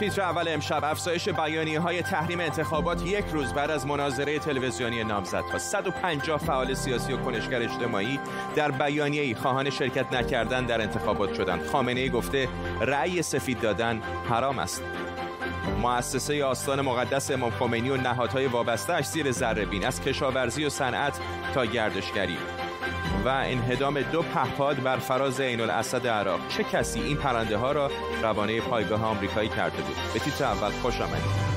تیتر اول امشب افزایش بیانیه های تحریم انتخابات یک روز بعد از مناظره تلویزیونی نامزدها 150 فعال سیاسی و کنشگر اجتماعی در بیانیه‌ای خواهان شرکت نکردن در انتخابات شدند. خامنه ای گفته رأی سفید دادن حرام است. مؤسسه آستان مقدس امام خمینی و نهادهای وابسته اش زیر ذره از کشاورزی و صنعت تا گردشگری. و انهدام دو پهپاد بر فراز عین الاسد عراق. چه کسی این پرنده ها را روانه پایگاه آمریکایی کرده بود؟ به تیتر اول خوش آمدید.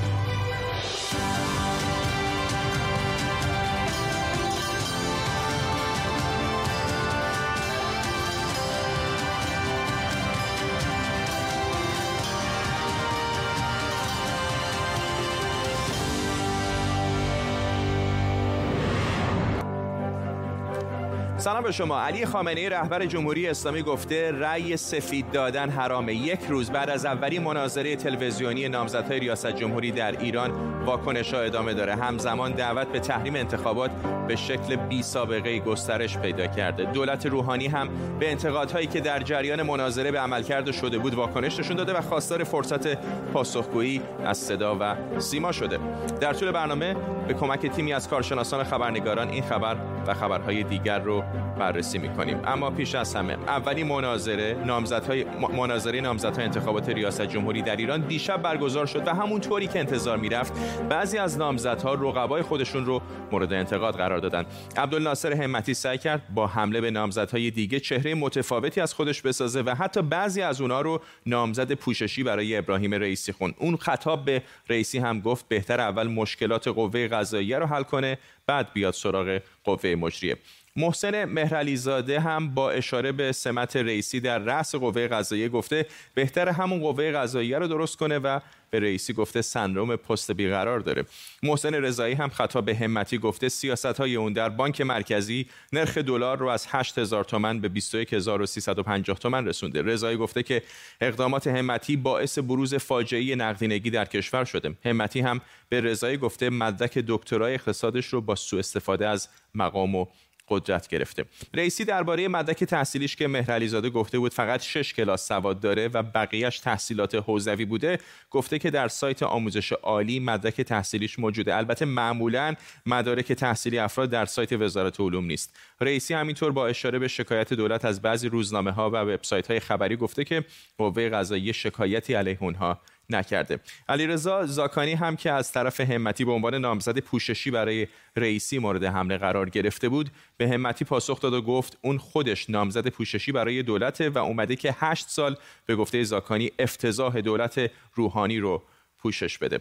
سلام به شما. علی خامنه ای رهبر جمهوری اسلامی گفته رأی سفید دادن حرامه. یک روز بعد از اولی مناظره تلویزیونی نامزدهای ریاست جمهوری در ایران واکنش ها ادامه داره. همزمان دعوت به تحریم انتخابات به شکل بی سابقه گسترش پیدا کرده. دولت روحانی هم به انتقادهایی که در جریان مناظره به عملکرد شده بود واکنش نشون داده و خواستار فرصت پاسخگویی از صدا و سیما شده. در طول برنامه به کمک تیمی از کارشناسان خبرنگاران این خبر و خبرهای دیگر رو بررسی می‌کنیم. اما پیش از همه اولی مناظره نامزدهای مناظره نامزدهای انتخابات ریاست جمهوری در ایران دیشب برگزار شد و همونطوری که انتظار می‌رفت بعضی از نامزدها رقبای خودشون رو مورد انتقاد قرار دادن. عبدالناصر همتی سعی کرد با حمله به نامزدهای دیگه چهره متفاوتی از خودش بسازه و حتی بعضی از اونها رو نامزد پوششی برای ابراهیم رئیسی خون اون خطاب به رئیسی هم گفت بهتر اول مشکلات قوه قضاییه رو حل کنه بعد بیاد سراغ قوه مجریه. محسن مهرعلیزاده هم با اشاره به سمت رئیسی در رأس قوه قضاییه گفته بهتر همون قوه قضاییه رو درست کنه و به رئیسی گفته سندروم پست بیقرار داره. محسن رضایی هم خطاب به همتی گفته سیاست های اون در بانک مرکزی نرخ دلار رو از 8000 تومان به 21350 تومان رسونده. رضایی گفته که اقدامات همتی باعث بروز فاجعه نقدینگی در کشور شده. همتی هم به رضایی گفته مدرک دکترای اقتصادش رو با سوء استفاده از مقام و قدرت گرفته. رئیسی درباره مدرک تحصیلیش که مهرعلیزاده گفته بود فقط شش کلاس سواد داره و بقیهش تحصیلات حوزوی بوده گفته که در سایت آموزش عالی مدرک تحصیلیش موجوده. البته معمولا مدارک تحصیلی افراد در سایت وزارت علوم نیست. رئیسی همینطور با اشاره به شکایت دولت از بعضی روزنامه ها و وبسایت های خبری گفته که قوه قضاییه شکایتی علیه اونها نکرده. علیرضا زاکانی هم که از طرف همتی به عنوان نامزد پوششی برای رئیسی مورد حمله قرار گرفته بود به همتی پاسخ داد و گفت اون خودش نامزد پوششی برای دولت و اومده که هشت سال به گفته زاکانی افتضاح دولت روحانی رو پوشش بده.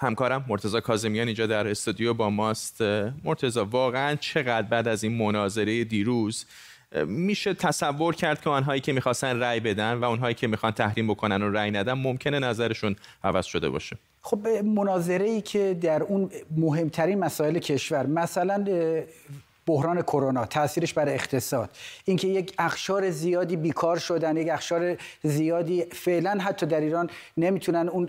همکارم مرتزا کازمیان اینجا در استودیو با ماست. مرتزا واقعا چقدر بعد از این مناظره دیروز میشه تصور کرد که آنهایی که می‌خواستن رأی بدن و اونهایی که می‌خوان تحریم بکنن و رأی ندن ممکنه نظرشون عوض شده باشه. خب مناظره ای که در اون مهمترین مسائل کشور مثلا بحران کرونا تاثیرش بر اقتصاد. اینکه یک اخشار زیادی بیکار شدن یک اخشار زیادی فعلا حتی در ایران نمی‌تونن اون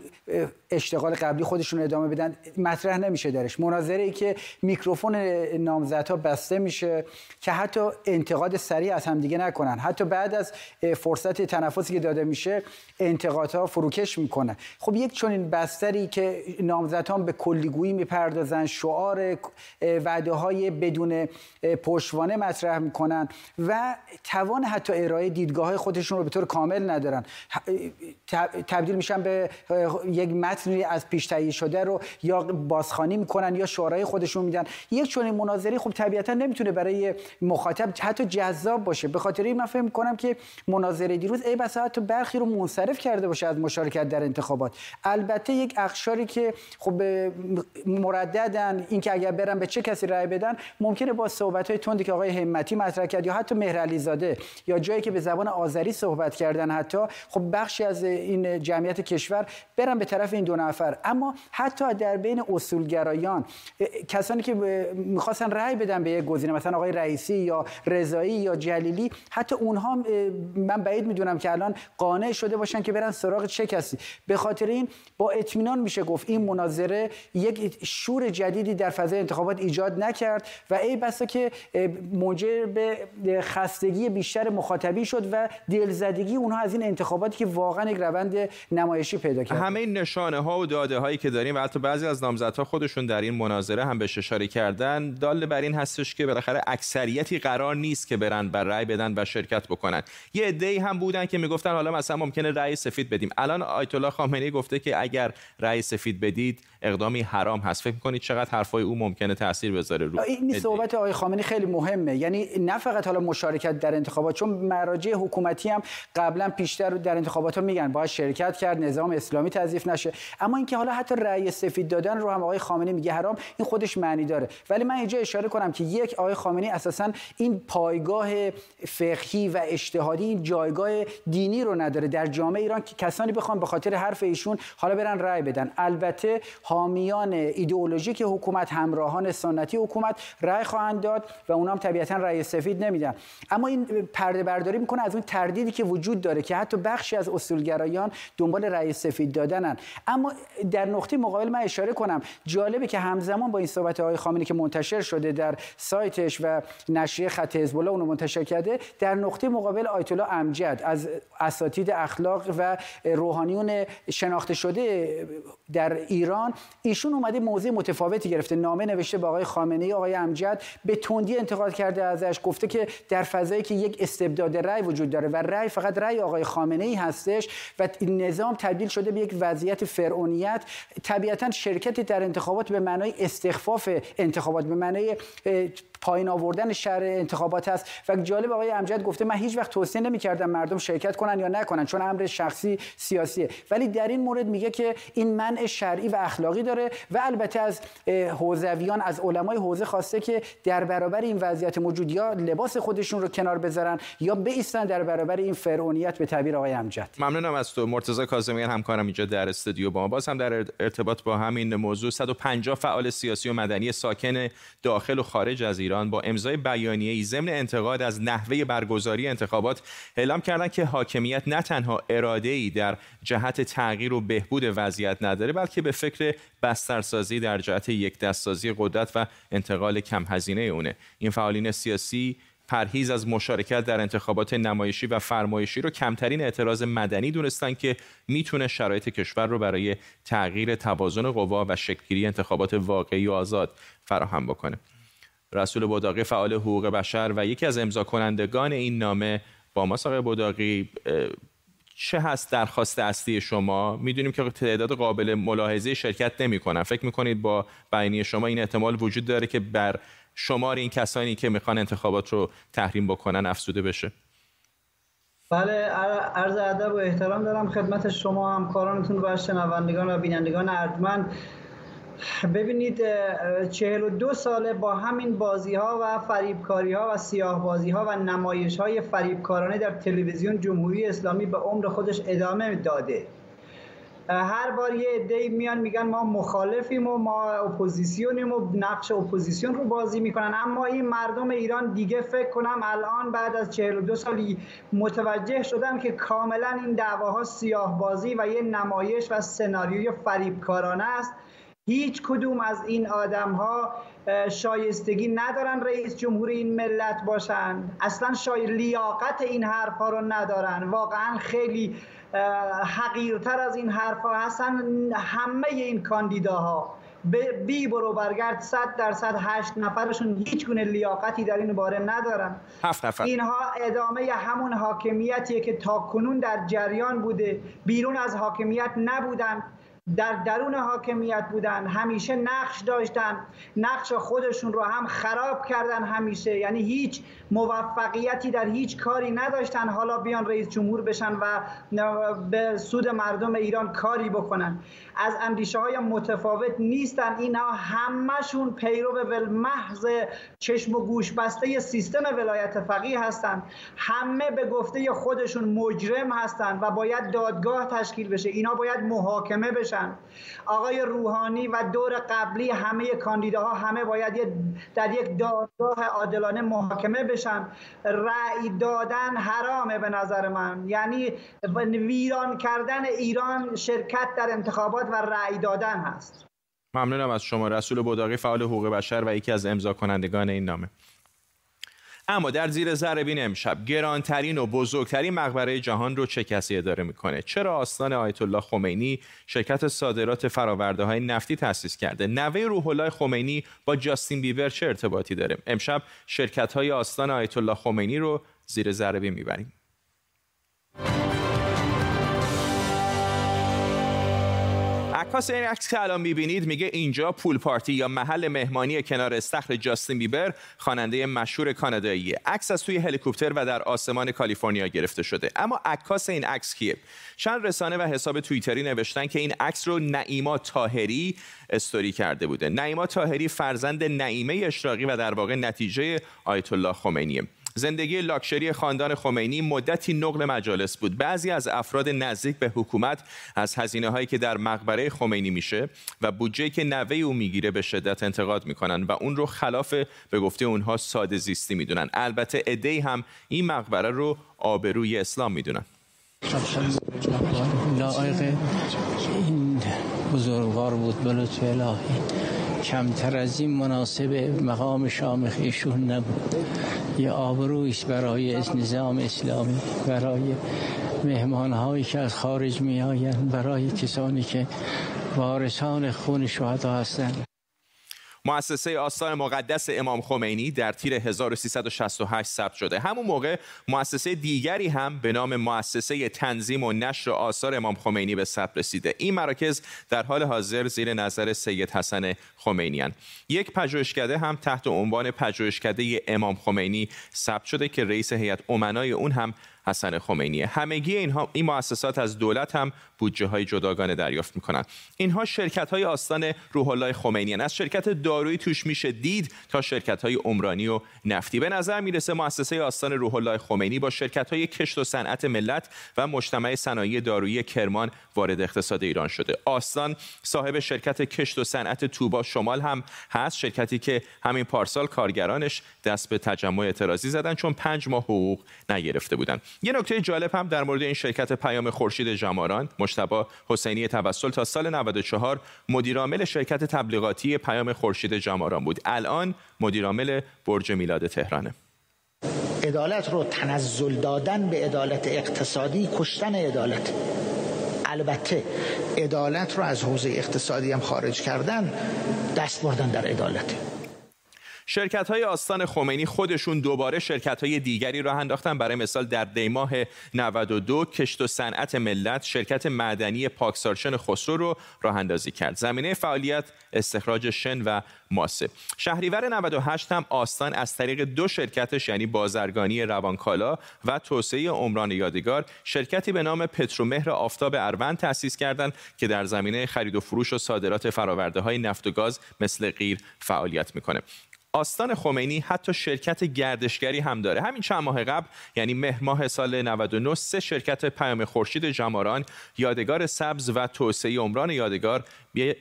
اشتغال قبلی خودشون ادامه بدن مطرح نمیشه درش. مناظره ای که میکروفون نامزدها بسته میشه که حتی انتقاد سریع از همدیگه نکنن. حتی بعد از فرصت تنفسی که داده میشه انتقادها فروکش می‌کنه. خب یک چنین بستری که نامزدها به کلیگویی می‌پردازن شعار وعده های بدون پشتوانه مطرح می‌کنن و توان حتی ارائه دیدگاه های خودشون رو به طور کامل ندارن. تبدیل میشن به یک متنی از پیش تهیه شده رو یا بازخوانی می‌کنن یا شعارهای خودشون میدن. یک چنین مناظری خب طبیعتا نمی‌تونه برای مخاطب حتی جذاب باشه. به خاطر این من فکر می‌کنم که مناظره دیروز ای بسا حتی برخی رو منصرف کرده باشه از مشارکت در انتخابات. البته یک اخشاری که خب مرددن اینکه اگر برن به چه کسی رای بدن ممکنه با صحبت های تندی که آقای همتی مطرح کرد یا حتی مهر زاده یا جایی که به زبان آذری صحبت کردن حتی خب بخشی از این جمعیت کشور برن به طرف این دو نفر. اما حتی در بین اصولگرایان کسانی که می‌خواستن رأی بدن به یک گزینه مثلا آقای رئیسی یا رضایی یا جلیلی حتی اونها من بعید می‌دونم که الان قانع شده باشن که برن سراغ چه کسی. به خاطر این با اطمینان میشه گفت این مناظره یک شور جدیدی در فضای انتخابات ایجاد نکرد و ای بس بسا که موجب به خستگی بیشتر مخاطبی شد و دلزدگی اونها از این انتخاباتی که واقعا یک روند نمایشی پیدا کرد همه این نشانه ها و داده هایی که داریم و حتی بعضی از نامزدها خودشون در این مناظره هم بهش اشاره کردن دال بر این هستش که بالاخره اکثریتی قرار نیست که برن بر رأی بدن و شرکت بکنن. یه عده‌ای هم بودن که می‌گفتن حالا مثلا ممکنه رأی سفید بدیم. الان آیت الله خامنه‌ای گفته که اگر رأی سفید بدید اقدامی حرام هست. فکر می‌کنید چقدر حرفای او ممکنه تاثیر بذاره رو این صحبت آقای خامنه‌ای خیلی مهمه. یعنی نه فقط حالا مشارکت در انتخابات چون مراجع حکومتی هم قبلا پیشتر در انتخابات ها میگن باید شرکت کرد نظام اسلامی تضعیف نشه. اما اینکه حالا حتی رأی سفید دادن رو هم آقای خامنه‌ای میگه حرام این خودش معنی داره. ولی من اینجا اشاره کنم که یک آقای خامنه‌ای اساسا این پایگاه فقهی و اجتهادی این جایگاه دینی رو نداره. در جامعه ایران که کسانی بخوان به خاطر حرف ایشون حالا برن رأی بدن. البته حامیان ایدئولوژیک حکومت همراهان سنتی حکومت رأی خواهند داد و اونام طبیعتا رأی سفید نمیدن. اما این پرده برداری می‌کنه از اون تردیدی که وجود داره که حتی بخشی از اصولگرایان دنبال رأی سفید دادنن. اما در نقطه مقابل من اشاره کنم جالبه که همزمان با این صحبت آقای خامنه‌ای که منتشر شده در سایتش و نشریه خط حزب الله اونو منتشر کرده در نقطه مقابل آیت الله امجد از اساتید اخلاق و روحانیون شناخته شده در ایران ایشون اومده موضع متفاوتی گرفته. نامه نوشته به آقای خامنه ای آقای امجد به تندی انتقاد کرده ازش. گفته که در فضایی که یک استبداد رأی وجود داره و رأی فقط رأی آقای خامنه ای هستش و این نظام تبدیل شده به یک وضعیت فرعونیت طبیعتا شرکتی در انتخابات به معنای استخفاف انتخابات به معنای پایین آوردن شهر انتخابات است. و جالب آقای امجد گفته من هیچ وقت توصیه نمی‌کردم مردم شرکت کنن یا نکنن چون امر شخصی سیاسیه. ولی در این مورد میگه که این منع شرعی و اخلاقی داره و البته از حوزویان از علمای حوزه خواسته که در برابر این وضعیت موجود یا لباس خودشون رو کنار بذارن یا بیستن در برابر این فرعونیت به تعبیر آقای امجد. ممنونم از تو. مرتضی کاظمیان همکارم اینجا در استودیو با ما باز هم در ارتباط با همین موضوع 150 فعال سیاسی و مدنی ساکن داخل و خارج از ایران با امضای بیانیه‌ای ضمن انتقاد از نحوه برگزاری انتخابات اعلام کردند که حاکمیت نه تنها ای در جهت تغییر و بهبود وضعیت نداره بلکه به فکر بسترسازی در جهت یک دستسازی قدرت و انتقال کم هزینه اونه. این فعالین سیاسی پرهیز از مشارکت در انتخابات نمایشی و فرمایشی رو کمترین اعتراض مدنی دونستن که می‌تونه شرایط کشور رو برای تغییر توازن قوا و شکلگیری انتخابات واقعی و آزاد فراهم بکنه. رسول بوداقی فعال حقوق بشر و یکی از امضا کنندگان این نامه با ما آقای بوداقی چه هست درخواست اصلی شما؟ می‌دونیم که تعداد قابل ملاحظه شرکت نمی کنن فکر می‌کنید با بیانیه شما این احتمال وجود داره که بر شمار این کسانی که می‌خوان انتخابات رو تحریم بکنن افزوده بشه؟ بله عرض ادب و احترام دارم خدمت شما همکارانتون و شنوندگان و بینندگان ارجمند ببینید چهل و دو ساله با همین بازی ها و فریبکاری ها و سیاه بازی ها و نمایش های فریبکارانه در تلویزیون جمهوری اسلامی به عمر خودش ادامه داده. هر بار یه عده میان میگن ما مخالفیم و ما اپوزیسیونیم و نقش اپوزیسیون رو بازی می‌کنن. اما این مردم ایران دیگه فکر کنم الان بعد از 42 سالی متوجه شدن که کاملا این دعواها سیاه بازی و یه نمایش و سناریوی فریبکارانه است. هیچ کدوم از این آدم ها شایستگی ندارن رئیس جمهور این ملت باشن. اصلا شای لیاقت این حرف ها رو ندارن. واقعا خیلی حقیرتر از این حرف ها هستن همه این کاندیداها. بی برو برگرد صد درصد هشت نفرشون هیچ گونه لیاقتی در این باره ندارن. هفت نفر. اینها ادامه همون حاکمیتیه که تا کنون در جریان بوده. بیرون از حاکمیت نبودن. در درون حاکمیت بودن همیشه نقش داشتن نقش خودشون رو هم خراب کردن همیشه. یعنی هیچ موفقیتی در هیچ کاری نداشتن. حالا بیان رئیس جمهور بشن و به سود مردم ایران کاری بکنن. از اندیشه های متفاوت نیستن. اینا همشون پیرو به محض چشم و گوش بسته سیستم ولایت فقیه هستند همه به گفته خودشون مجرم هستند و باید دادگاه تشکیل بشه. اینا باید محاکمه بشن. آقای روحانی و دور قبلی همه کاندیداها همه باید در یک دادگاه عادلانه محاکمه بشن. رأی دادن حرامه به نظر من. یعنی ویران کردن ایران شرکت در انتخابات و رأی دادن هست. ممنونم از شما. رسول بوداقی فعال حقوق بشر و یکی از امضا کنندگان این نامه. اما در زیر ذره امشب گرانترین و بزرگترین مقبره جهان رو چه کسی اداره می‌کنه؟ چرا آستان آیت الله خمینی شرکت صادرات فراورده های نفتی تأسیس کرده؟ نوه روح الله خمینی با جاستین بیبر چه ارتباطی داره؟ امشب شرکت های آستان آیت الله خمینی رو زیر ذره می‌بریم. عکاس این عکس که الان می‌بینید میگه اینجا پول پارتی یا محل مهمانی کنار استخر جاستین بیبر خواننده مشهور کانادایی. عکس از توی هلیکوپتر و در آسمان کالیفرنیا گرفته شده. اما عکاس این عکس کیه؟ چند رسانه و حساب توییتری نوشتن که این عکس رو نعیما تاهری استوری کرده بوده. نعیما تاهری فرزند نعیمه اشراقی و در واقع نتیجه آیت الله خمینیه. زندگی لاکشری خاندان خمینی مدتی نقل مجالس بود. بعضی از افراد نزدیک به حکومت از هزینه هایی که در مقبره خمینی میشه و بودجه که نوه او می‌گیره به شدت انتقاد می‌کنن و اون رو خلاف به گفته اونها ساده زیستی می‌دونن. البته ادهی هم این مقبره رو آبروی اسلام می‌دونن. این بزرگوار بود الهی. کمتر از این مناسب مقام شامخ ایشون نبود. یه آبرویش برای نظام اسلامی برای مهمان هایی که از خارج می برای کسانی که وارثان خون شهدا هستند. مؤسسه آستان مقدس امام خمینی در تیر 1368 ثبت شده همون موقع مؤسسه دیگری هم به نام مؤسسه تنظیم و نشر آثار امام خمینی به ثبت رسیده این مراکز در حال حاضر زیر نظر سید حسن خمینی هن. یک پژوهشکده هم تحت عنوان پژوهشکده امام خمینی ثبت شده که رئیس هیئت امنای اون هم حسن خمینی. همگی اینها این مؤسسات از دولت هم بودجه های جداگانه دریافت می‌کنن. اینها شرکت های آستان روح الله خمینی از شرکت دارویی توش میشه دید تا شرکت های عمرانی و نفتی. به نظر می‌رسه مؤسسه آستان روح الله خمینی با شرکت های کشت و صنعت ملت و مجتمع صنایع دارویی کرمان وارد اقتصاد ایران شده. آستان صاحب شرکت کشت و صنعت توبا شمال هم هست شرکتی که همین پارسال کارگرانش دست به تجمع اعتراضی زدن چون پنج ماه حقوق نگرفته بودن. یه نکته جالب هم در مورد این شرکت پیام خورشید جماران مشتبا حسینی توسل تا سال 94 مدیرعامل شرکت تبلیغاتی پیام خورشید جماران بود. الان مدیرعامل برج میلاد تهرانه. عدالت رو تنزل دادن به عدالت اقتصادی کشتن عدالت. البته عدالت رو از حوزه اقتصادی هم خارج کردن دست بردن در عدالت. شرکت های آستان خمینی خودشون دوباره شرکت های دیگری راه انداختن. برای مثال در دیماه 92 کشت و صنعت ملت شرکت معدنی پاکسارشن خسرو رو راه اندازی کرد. زمینه فعالیت استخراج شن و ماسه. شهریور 98 هم آستان از طریق دو شرکتش یعنی بازرگانی روانکالا و توسعه عمران یادگار شرکتی به نام پترومهر آفتاب اروند تأسیس کردند که در زمینه خرید و فروش و صادرات فراورده های نفت و گاز مثل غیر فعالیت می‌کنه. آستان خمینی حتی شرکت گردشگری هم داره. همین چند ماه قبل یعنی مهر ماه سال 99 سه شرکت پیام خورشید جماران یادگار سبز و توسعه عمران یادگار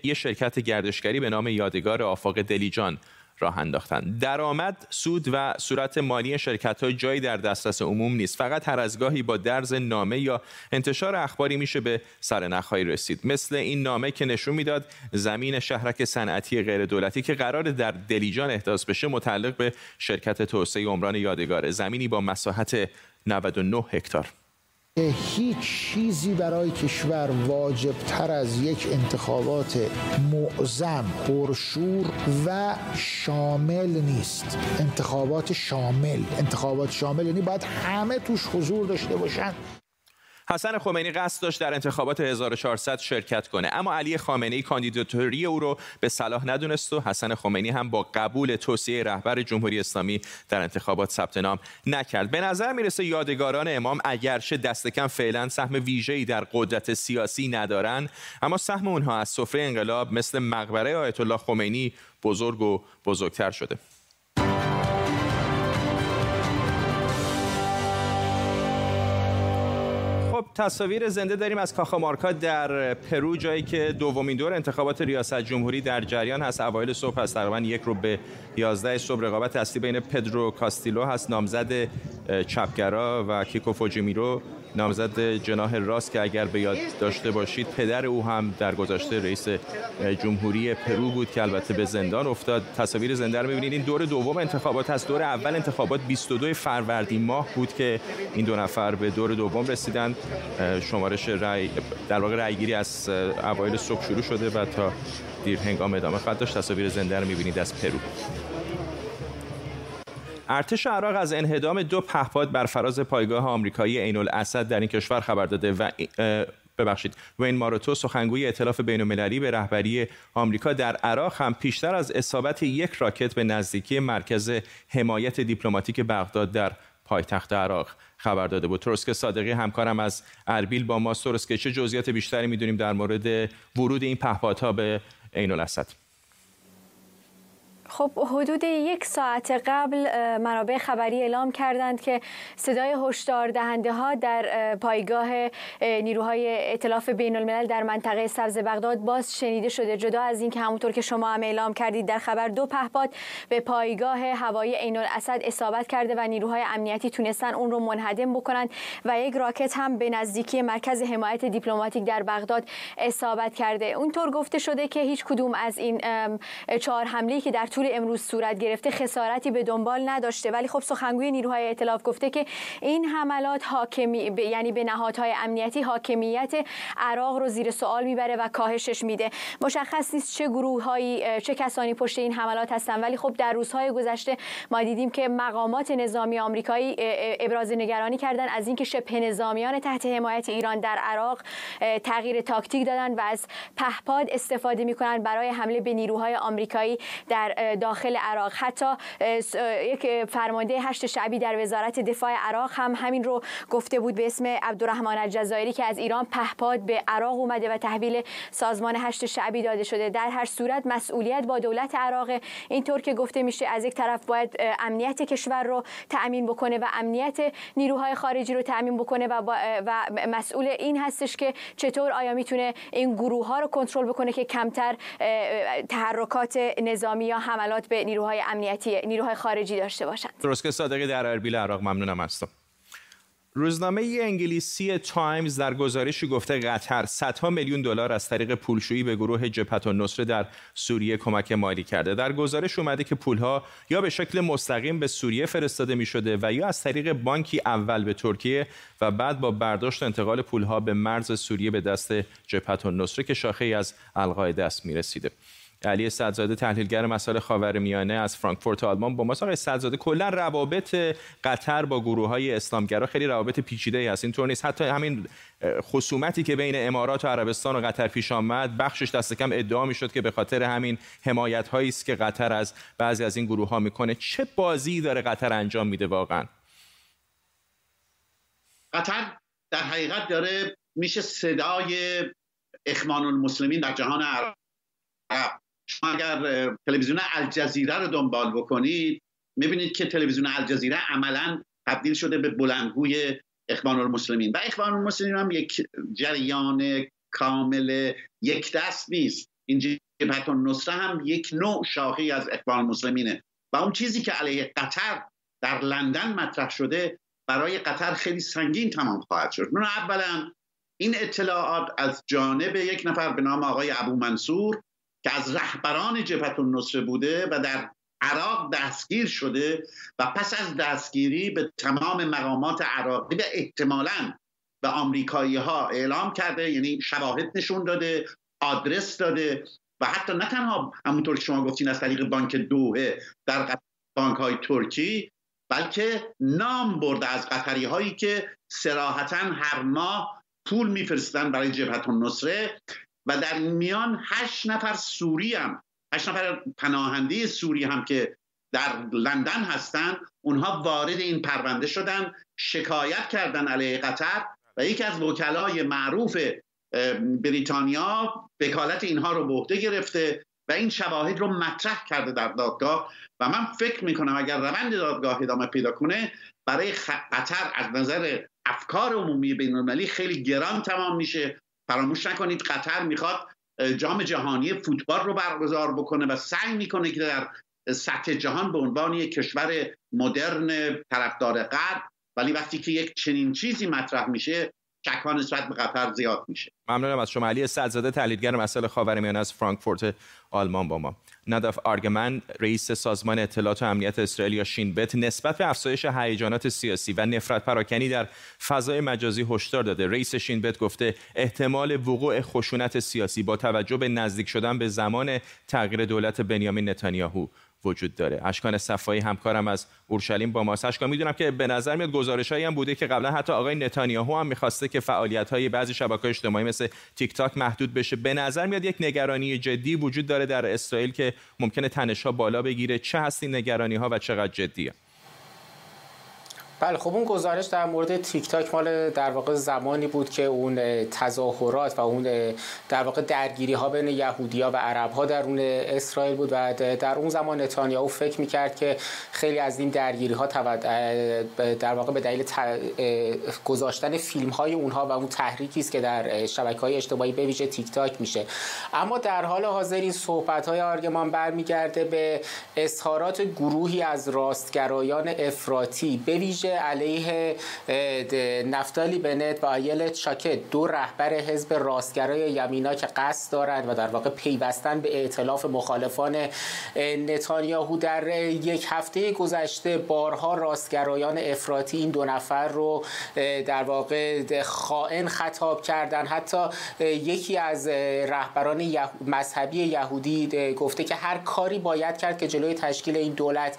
یه شرکت گردشگری به نام یادگار آفاق دلیجان. راه انداختن. درآمد سود و صورت مالی شرکت های جایی در دسترس عموم نیست. فقط هر از گاهی با درز نامه یا انتشار اخباری میشه به سرنخهایی رسید. مثل این نامه که نشون می‌داد زمین شهرک صنعتی غیر دولتی که قرار در دلیجان احداث بشه متعلق به شرکت توسعه عمران یادگاره. زمینی با مساحت 99 هکتار. هیچ چیزی برای کشور واجب تر از یک انتخابات معظم پرشور و شامل نیست. انتخابات شامل. انتخابات شامل یعنی باید همه توش حضور داشته باشن. حسن خمینی قصد داشت در انتخابات 1400 شرکت کنه اما علی خامنه ای کاندیداتوری او رو به صلاح ندونست و حسن خمینی هم با قبول توصیه رهبر جمهوری اسلامی در انتخابات ثبت نام نکرد. به نظر می‌رسه یادگاران امام اگرچه دست کم فعلا سهم ویژه‌ای در قدرت سیاسی ندارن اما سهم اونها از سفره انقلاب مثل مقبره آیت الله خمینی بزرگ و بزرگتر شده. تصاویر زنده داریم از کاخامارکا در پرو جایی که دومین دور انتخابات ریاست جمهوری در جریان هست. اوایل صبح هست تقریبا یک ربع به 11 صبح رقابت اصلی بین پدرو کاستیلو هست. نامزد چپگرا و کیکو فوجیموری نامزد جناح راست که اگر به یاد داشته باشید پدر او هم در گذشته رئیس جمهوری پرو بود که البته به زندان افتاد. تصاویر زنده رو می‌بینید. این دور دوم انتخابات هست دور اول انتخابات 22 فروردین ماه بود که این دو نفر به دور دوم رسیدن. شمارش رای در واقع رای گیری از اوایل صبح شروع شده و تا دیر هنگام ادامه خواهد داشت. تصاویر زنده رو می‌بینید از پرو. ارتش عراق از انهدام دو پهپاد بر فراز پایگاه آمریکایی عین الاسد در این کشور خبر داده و ببخشید وین ماروتو سخنگوی ائتلاف بین‌المللی به رهبری آمریکا در عراق هم پیشتر از اصابت یک راکت به نزدیکی مرکز حمایت دیپلماتیک بغداد در پایتخت عراق خبر داده بود. ترسک صادقی همکارم از اربیل با ما. که چه جزئیات بیشتری می‌دونیم در مورد ورود این پهپادها به عین الاسد خب حدود یک ساعت قبل منابع خبری اعلام کردند که صدای هشدار دهنده ها در پایگاه نیروهای ائتلاف بین الملل در منطقه سبز بغداد باز شنیده شده. جدا از اینکه همونطور که شما هم اعلام کردید در خبر دو پهپاد به پایگاه هوایی عین الاسد اصابت کرده و نیروهای امنیتی تونستن اون رو منهدم بکنند و یک راکت هم به نزدیکی مرکز حمایت دیپلماتیک در بغداد اصابت کرده. اونطور گفته شده که هیچ کدوم از این چهار حمله که در طول امروز صورت گرفته خسارتی به دنبال نداشته. ولی خب سخنگوی نیروهای ائتلاف گفته که این حملات حاکمی یعنی به نهادهای امنیتی حاکمیت عراق رو زیر سوال می‌بره و کاهشش میده. مشخص نیست چه گروههایی چه کسانی پشت این حملات هستن. ولی خب در روزهای گذشته ما دیدیم که مقامات نظامی آمریکایی ابراز نگرانی کردن از اینکه شبه نظامیان تحت حمایت ایران در عراق تغییر تاکتیک دادن و از پهپاد استفاده می‌کنن برای حمله به نیروهای آمریکایی در داخل عراق. حتی یک فرمانده هشت شعبی در وزارت دفاع عراق هم همین رو گفته بود به اسم عبدالرحمن الجزایری که از ایران پهپاد به عراق اومده و تحویل سازمان هشت شعبی داده شده. در هر صورت مسئولیت با دولت عراق اینطور که گفته میشه از یک طرف باید امنیت کشور رو تأمین بکنه و امنیت نیروهای خارجی رو تأمین بکنه و, و مسئول این هستش که چطور آیا می‌تونه این گروه ها رو کنترل بکنه که کمتر تحرکات نظامی یا حملات به نیروهای امنیتی نیروهای خارجی داشته باشند درست که صادقی در اربیل عراق ممنونم هستم روزنامه انگلیسی تایمز در گزارشی گفته قطر صدها میلیون دلار از طریق پولشویی به گروه جبهت النصره در سوریه کمک مالی کرده. در گزارش اومده که پولها یا به شکل مستقیم به سوریه فرستاده می شده و یا از طریق بانکی اول به ترکیه و بعد با برداشت انتقال پولها به مرز سوریه به دست جبهت النصره که شاخه‌ای از القاعده است می رسیده. علی صدرزاده تحلیلگر مسائل خاورمیانه از فرانکفورت آلمان با ما آقای صدرزاده کلا روابط قطر با گروه های اسلامگرا خیلی روابط پیچیده ای هست. اینطور نیست. حتی همین خصومتی که بین امارات و عربستان و قطر پیش آمد بخشش دست کم ادعا می‌شد که به خاطر همین حمایت هایی است که قطر از بعضی از این گروه ها می‌کنه. چه بازی داره قطر انجام میده واقعا؟ قطر در حقیقت داره میشه صدای اخوان المسلمین در جهان عرب. شما اگر تلویزیون الجزیره رو دنبال بکنید می‌بینید که تلویزیون الجزیره عملا تبدیل شده به بلندگوی اخوان المسلمین. و اخوان المسلمین هم یک جریان کامل یک دست نیست. این جبهت النصره هم یک نوع شاخی از اخوان المسلمینه. و اون چیزی که علیه قطر در لندن مطرح شده برای قطر خیلی سنگین تمام خواهد شد. نون اولا این اطلاعات از جانب یک نفر به نام آقای ابو منصور که از رهبران جبهت النصره بوده و در عراق دستگیر شده و پس از دستگیری به تمام مقامات عراقی و احتمالا به آمریکایی ها اعلام کرده یعنی شواهد نشون داده آدرس داده و حتی نه تنها همونطور که شما گفتین از طریق بانک دوهه در بانک های ترکی بلکه نام برده از قطری هایی که سراحتا هر ماه پول میفرستن برای جبهت النصره. و در میان هشت نفر سوری هم هشت نفر پناهنده سوری هم که در لندن هستند اونها وارد این پرونده شدن شکایت کردن علیه قطر و یکی از وکلای معروف بریتانیا وکالت اینها رو به عهده گرفته و این شواهد رو مطرح کرده در دادگاه. و من فکر می‌کنم اگر روند دادگاه ادامه پیدا کنه برای قطر از نظر افکار عمومی بین خیلی گران تمام میشه. فراموش نکنید قطر می‌خواد جام جهانی فوتبال رو برگزار بکنه و سعی می‌کنه که در سطح جهان به عنوان یک کشور مدرن طرفدار غرب ولی وقتی که یک چنین چیزی مطرح میشه شکها نسبت به قطر زیاد میشه. ممنونم از شما علی سعدزاده تحلیلگر مسائل خاورمیانه از فرانکفورت آلمان با ما. نداف آرگمن رئیس سازمان اطلاعات و امنیت اسرائیل یا شینبت نسبت به افزایش هیجانات سیاسی و نفرت پراکنی در فضای مجازی هشدار داده. رئیس شینبت گفته احتمال وقوع خشونت سیاسی با توجه به نزدیک شدن به زمان تغییر دولت بنیامین نتانیاهو وجود داره. اشکان صفایی همکارم از اورشلیم با ماست. اشکان می‌دونم که به نظر میاد گزارشایی هم بوده که قبلا حتی آقای نتانیاهو هم می‌خواسته که فعالیت های بعضی شبکه اجتماعی مثل تیک تاک محدود بشه. به نظر میاد یک نگرانی جدی وجود داره در اسرائیل که ممکنه تنش ها بالا بگیره. چه هستی نگرانی ها و چقدر جدیه؟ بله خب اون گزارش در مورد تیک تاک مال در واقع زمانی بود که اون تظاهرات و اون در واقع درگیری ها بین یهودیا و عرب ها در اون اسرائیل بود و در اون زمان نتانیاهو فکر می‌کرد که خیلی از این درگیری ها در واقع به دلیل گذاشتن فیلم های اونها و اون تحریکی است که در شبکه های اجتماعی به ویژه تیک تاک میشه. اما در حال حاضر این صحبت های آرگمان برمیگرده به اظهارات گروهی از راستگرایان افراطی به ویژه علیه نفتالی بنت و آیلت شاکت دو رهبر حزب راستگرای یمینا که قصد دارند و در واقع پیوستن به ائتلاف مخالفان نتانیاهو در یک هفته گذشته بارها راستگرایان افراطی این دو نفر رو در واقع خائن خطاب کردن. حتی یکی از رهبران مذهبی یهودی گفته که هر کاری باید کرد که جلوی تشکیل این دولت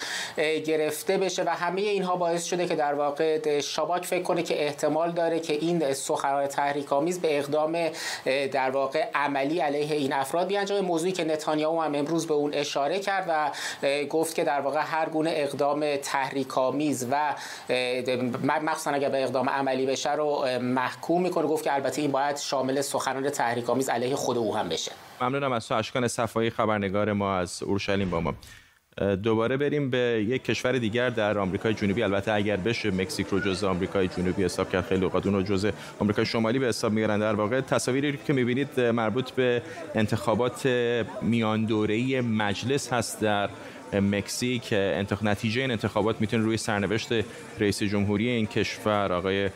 گرفته بشه و همه اینها باعث شده که در واقع شاباک فکر کنه که احتمال داره که این سخنان تحریک آمیز به اقدام در واقع عملی علیه این افراد بیانجامه موضوعی که نتانیاهو هم امروز به اون اشاره کرد و گفت که در واقع هر گونه اقدام تحریک آمیز و مخصوصا اگر به اقدام عملی بشه رو محکوم می‌کنه. گفت که البته این باید شامل سخنان تحریک آمیز علیه خود او هم بشه. ممنونم از تو اشکان صفایی خبرنگار ما از اورشلیم با ما. دوباره بریم به یک کشور دیگر در آمریکای جنوبی. البته اگر بشه مکزیک رو جزء آمریکای جنوبی حساب کرد خیلی اوقات اون رو جزء آمریکای شمالی به حساب میارن در واقع تصاویری که می‌بینید مربوط به انتخابات میان دوره مجلس هست در مکزیک. نتیجه این انتخابات می‌تونه روی سرنوشت رئیس جمهوری این کشور آقای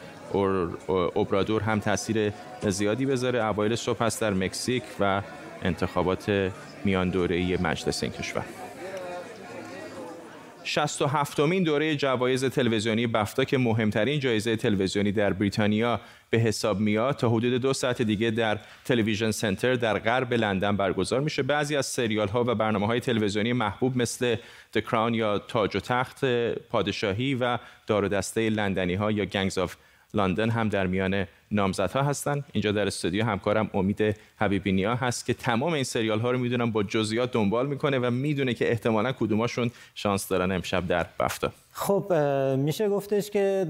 اوبرادور هم تاثیر زیادی بذاره. اوایل صبح هست در مکزیک و انتخابات میان دوره مجلس این کشور. 67 مین دوره جوایز تلویزیونی بفتا که مهمترین جایزه تلویزیونی در بریتانیا به حساب میاد تا حدود دو ساعت دیگه در تلویزیون سنتر در غرب لندن برگزار میشه. بعضی از سریال ها و برنامه های تلویزیونی محبوب مثل The Crown یا تاج و تخت پادشاهی و دار و دسته لندنی ها یا گنگز آف لندن هم در میان نامزدها هستن. اینجا در استودیو همکارم امید حبیبی نیا هست که تمام این سریال ها رو می‌دونم با جزئیات دنبال می‌کنه و می‌دونه که احتمالا کدوماشون شانس دارن امشب در بفتا خب میشه گفتش که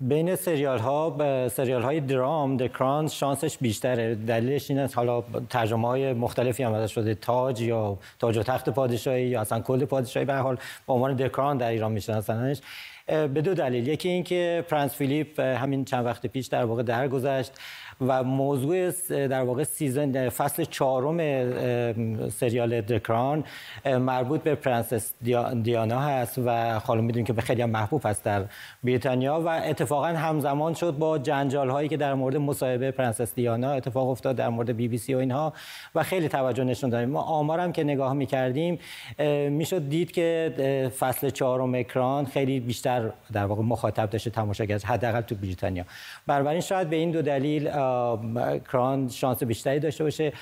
بین سریال ها سریال های درام دکران شانسش بیشتره. دلیلش این است حالا ترجمه های مختلفی هم ازش شده. تاج یا تاج و تخت پادشاهی یا اصلا کل پادشاهی. به حال به عنوان دکران در ایران میشناسنش. به دو دلیل. یکی اینکه پرنس فیلیپ همین چند وقت پیش در واقع درگذشت. و موضوع در واقع season فصل چهارم سریال The Crown مربوط به پرنسس دیانا هست و حالا می‌دونیم که خیلی هم محبوب هست در بریتانیا و اتفاقا همزمان شد با جنجال هایی که در مورد مصاحبه پرنسس دیانا اتفاق افتاد در مورد بی بی سی و اینها و خیلی توجه نشون دادیم. ما آمارم که نگاه می‌کردیم می‌شد دید که فصل چهارم اکران خیلی بیشتر در واقع مخاطب داشته تماشاگر حداقل تو بریتانیا. بنابراین شاید به این دو دلیل کران شانس بیشتری داشته باشه.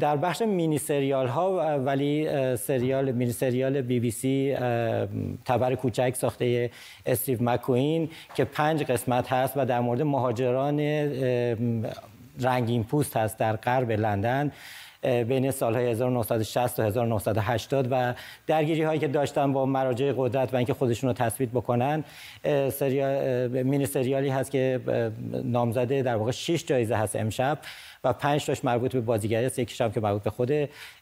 در بخش مینی سریال ها ولی سریال مینی سریال بی بی سی تبر کوچک ساخته استیو مکوین که پنج قسمت هست و در مورد مهاجران رنگین پوست هست در غرب لندن. بین سالهای 1960 تا 1980 و درگیری هایی که داشتن با مراجع قدرت و اینکه خودشون رو تثبیت بکنن سریال مینی سریالی هست که نامزده در واقع 6 جایزه هست امشب و 5 تاش مربوط به بازیگری است یکیش هم که مربوط به خود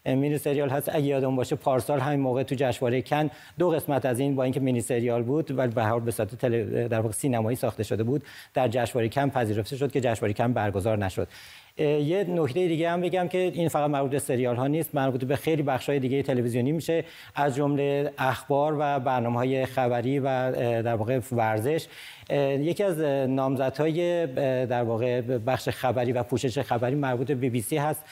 مینی سریال هست اگه یادم باشه پارسال همین موقع تو جشنواره کن دو قسمت از این با اینکه مینی سریال بود ولی به هر به صورت در واقع سینمایی ساخته شده بود در جشنواره کن پذیرفته شد که جشنواره کن برگزار نشد. یه نکته دیگه هم بگم که این فقط مربوط به سریال ها نیست مربوط به خیلی بخش های دیگه تلویزیونی میشه. از جمله اخبار و برنامه های خبری و در واقع ورزش. یکی از نامزدهای در واقع بخش خبری و پوشش خبری مربوط به بی بی سی هست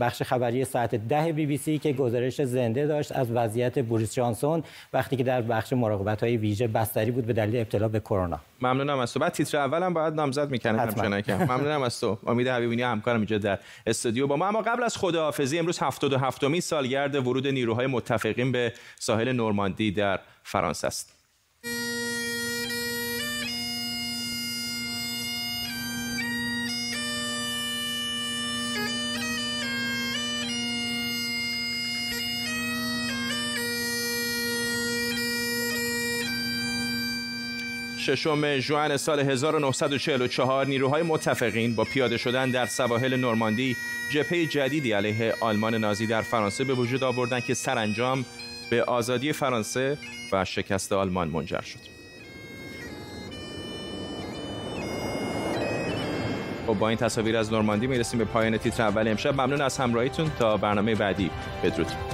بخش خبری ساعت ده بی بی سی که گزارش زنده داشت از وضعیت بوریس جانسون وقتی که در بخش مراقبت های ویژه بستری بود به دلیل ابتلا به کرونا. ممنونم از تو. بعد تیتر اولم باید نامزد می‌کنه ممنونم از تو. امید حبیبی همکارم اینجا در استودیو با ما. اما قبل از خداحافظی امروز 77 می سالگرد ورود نیروهای متفقین به ساحل نورماندی در فرانسه است. ششم ژوئن سال 1944 نیروهای متفقین با پیاده شدن در سواحل نورماندی جبهه جدیدی علیه آلمان نازی در فرانسه به وجود آوردند که سرانجام به آزادی فرانسه و شکست آلمان منجر شد. خب با این تصاویر از نورماندی می‌رسیم به پایان تیتر اول. امشب ممنون از همراهیتون. تا برنامه بعدی. بدرود.